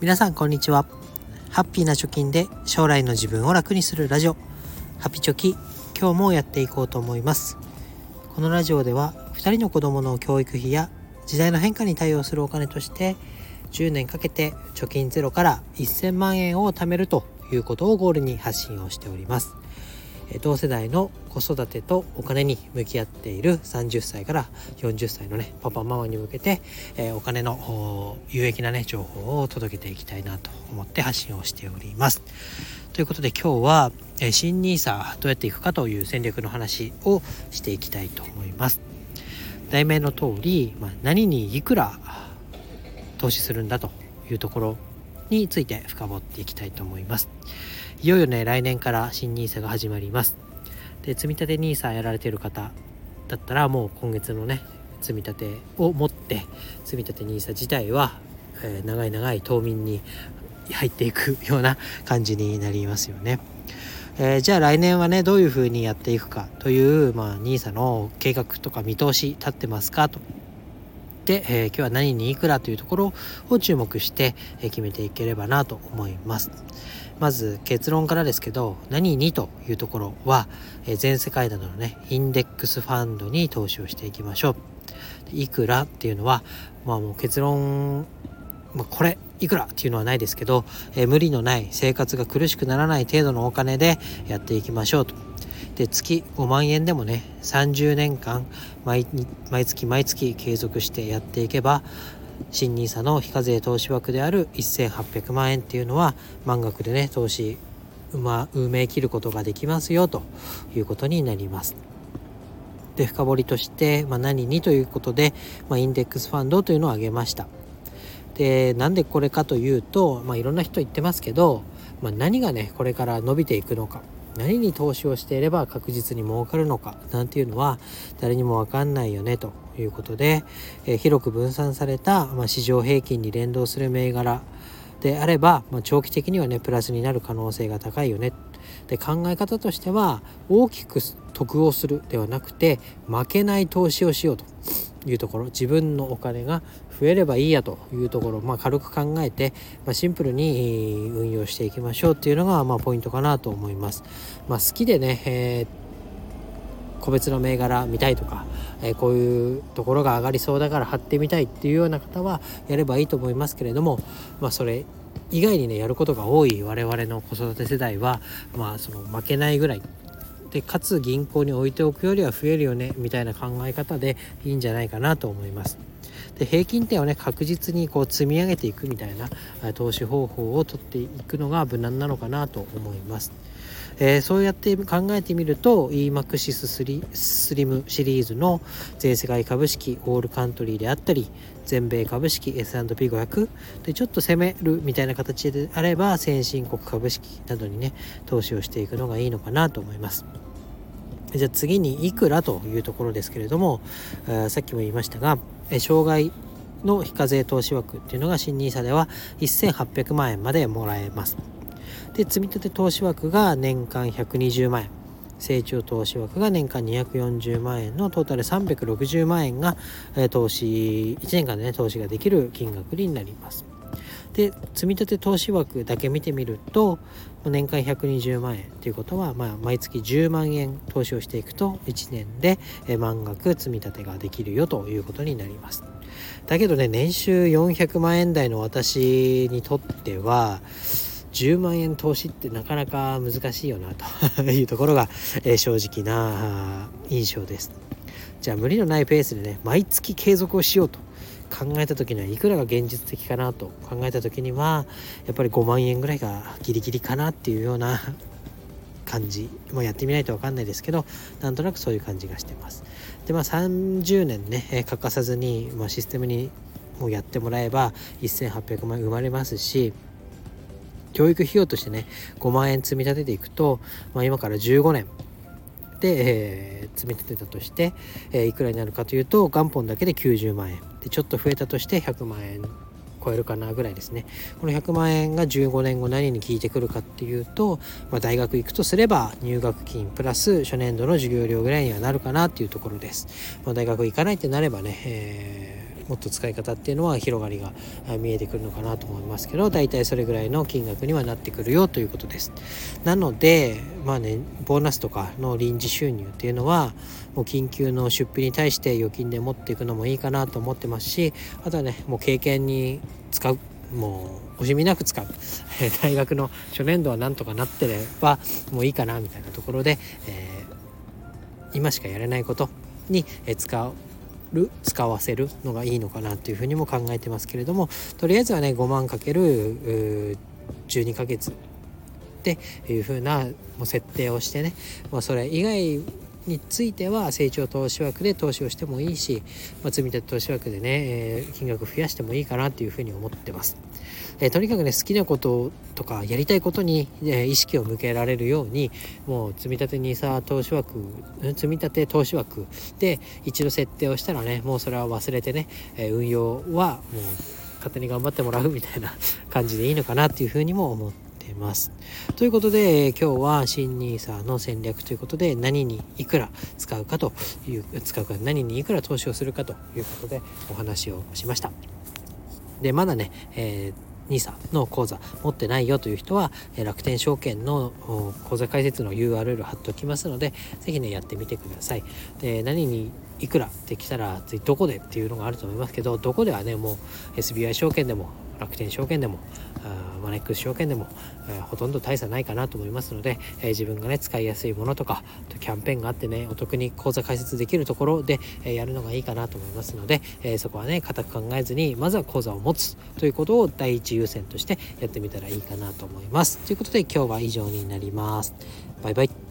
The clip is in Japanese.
皆さんこんにちは。ハッピーな貯金で将来の自分を楽にするラジオ。ハピチョキ今日もやっていこうと思います。このラジオでは2人の子供の教育費や時代の変化に対応するお金として10年かけて貯金ゼロから1000万円を貯めるということをゴールに発信をしております。同世代の子育てとお金に向き合っている30歳から40歳のねパパママに向けて、えお金の有益なね情報を届けていきたいなと思って発信をしております。ということで今日は、え新 NISA どうやっていくかという戦略の話をしていきたいと思います。題名の通り、まあ、何にいくら投資するんだというところについて深掘っていきたいと思います。いよいよね、来年から新 NISA が始まります。で、積立 NISA やられてる方だったら、もう今月のね、積み立てを持って、積立 NISA 自体は、えー、長い長い冬眠に入っていくような感じになりますよね。えー、じゃあ来年はねどういうふうにやっていくかという、まあ、NISA の計画とか見通し立ってますかとで、えー、今日は何にいくらというところを注目して、え決めていければなと思います。まず結論からですけど何にというところは、え全世界などのねインデックスファンドに投資をしていきましょういくらっていうのはまあもう結論、まあ、これいくらっていうのはないですけど、え無理のない生活が苦しくならない程度のお金でやっていきましょうとで月5万円でもね30年間毎毎月毎月継続してやっていけば新 NISA の非課税投資枠である1800万円っていうのは満額でね投資埋め切ることができますよということになります。で深掘りとして、まあ、何にということで、まあ、インデックスファンドというのを挙げました。でなんでこれかというと、まあ、いろんな人言ってますけど、まあ、何がねこれから伸びていくのか何に投資をしていれば確実に儲かるのかなんていうのは誰にも分かんないよねということで、えー、広く分散された、まあ、市場平均に連動する銘柄であれば、まあ、長期的にはねプラスになる可能性が高いよね。で考え方としては大きく得をするではなくて負けない投資をしようというところ。自分のお金が増えればいいやというところ、まあ、軽く考えて、まあ、シンプルに運用していきましょうっていうのが、まあ、ポイントかなと思います。まあ、好きでね、えー、個別の銘柄見たいとか、えー、こういうところが上がりそうだから貼ってみたいっていうような方はやればいいと思いますけれども、まあ、それ以外にねやることが多い我々の子育て世代は、まあ、その負けないぐらいでかつ銀行に置いておくよりは増えるよねみたいな考え方でいいんじゃないかなと思います。で平均点をね確実にこう積み上げていくみたいな投資方法をとっていくのが無難なのかなと思います。えー、そうやって考えてみると EMAXIS スリムシリーズの全世界株式オールカントリーであったり全米株式 S&P500 でちょっと攻めるみたいな形であれば先進国株式などにね投資をしていくのがいいのかなと思います。じゃあ次にいくらというところですけれども、さっきも言いましたが、障害の非課税投資枠っていうのが新 NISA では1800万円までもらえます。で、積立投資枠が年間120万円。成長投資枠が年間240万円のトータル360万円が、投資1年間でね投資ができる金額になります。で積立投資枠だけ見てみると年間120万円ということは、まあ、毎月10万円投資をしていくと1年で満額積み立てができるよということになります。だけどね年収400万円台の私にとっては10万円投資ってなかなか難しいよなというところが、え正直な印象です。じゃあ無理のないペースでね毎月継続をしようと考えた時にはいくらが現実的かなと考えた時にはやっぱり5万円ぐらいがギリギリかなっていうような 感じもやってみないと分かんないですけどなんとなくそういう感じがしてます。でまあ30年ね欠かさずに、まあ、システムにもうやってもらえば1800万円生まれますし教育費用としてね5万円積み立てていくと、まあ、今から15年。で、えー、積み立てたとして、えー、いくらになるかというと元本だけで90万円。でちょっと増えたとして100万円超えるかなぐらいですね。この100万円が15年後何に効いてくるかっていうと、まあ、大学行くとすれば入学金プラス初年度の授業料ぐらいにはなるかなっていうところです、まあ、大学行かないってなればね、えーもっと使い方っていうのは広がりが見えてくるのかなと思いますけど大体それぐらいの金額にはなってくるよということです。なのでまあねボーナスとかの臨時収入っていうのはもう緊急の出費に対して預金で持っていくのもいいかなと思ってますしあとはねもう経験に使うもう惜しみなく使う。大学の初年度はなんとかなってればもういいかなみたいなところで、えー、今しかやれないことに使る使わせるのがいいのかなというふうにも考えてますけれどもとりあえずはね5万かける12ヶ月っていうふうな設定をしてね、まあ、それ以外については成長投資枠で投資をしてもいいし、まあ、積立投資枠でね、えー、金額増やしてもいいかなというふうに思ってます。えー、とにかくね好きなこととかやりたいことに、えー、意識を向けられるようにもう積立 NISA 投資枠積立投資枠で一度設定をしたらねもうそれは忘れてね、え運用はもう勝手に頑張ってもらうみたいな感じでいいのかなっていうふうにも思ってます。ということで、今日は新 NISA の戦略ということで、何にいくら使うかという、使うか、何にいくら投資をするかということでお話をしました。で、まだね、えー NISA の口座持ってないよという人は楽天証券の口座開設の URL 貼っておきますので是非ねやってみてくださいで何にいくらってきたらどこでっていうのがあると思いますけどどこではねもう SBI 証券でも楽天証券でもマネックス証券でも、えー、ほとんど大差ないかなと思いますので、えー、自分がね使いやすいものとかキャンペーンがあってねお得に口座開設できるところで、えー、やるのがいいかなと思いますので、えそこはね固く考えずにまずは口座を持つということを第一優先としてやってみたらいいかなと思います。ということで今日は以上になります。バイバイ。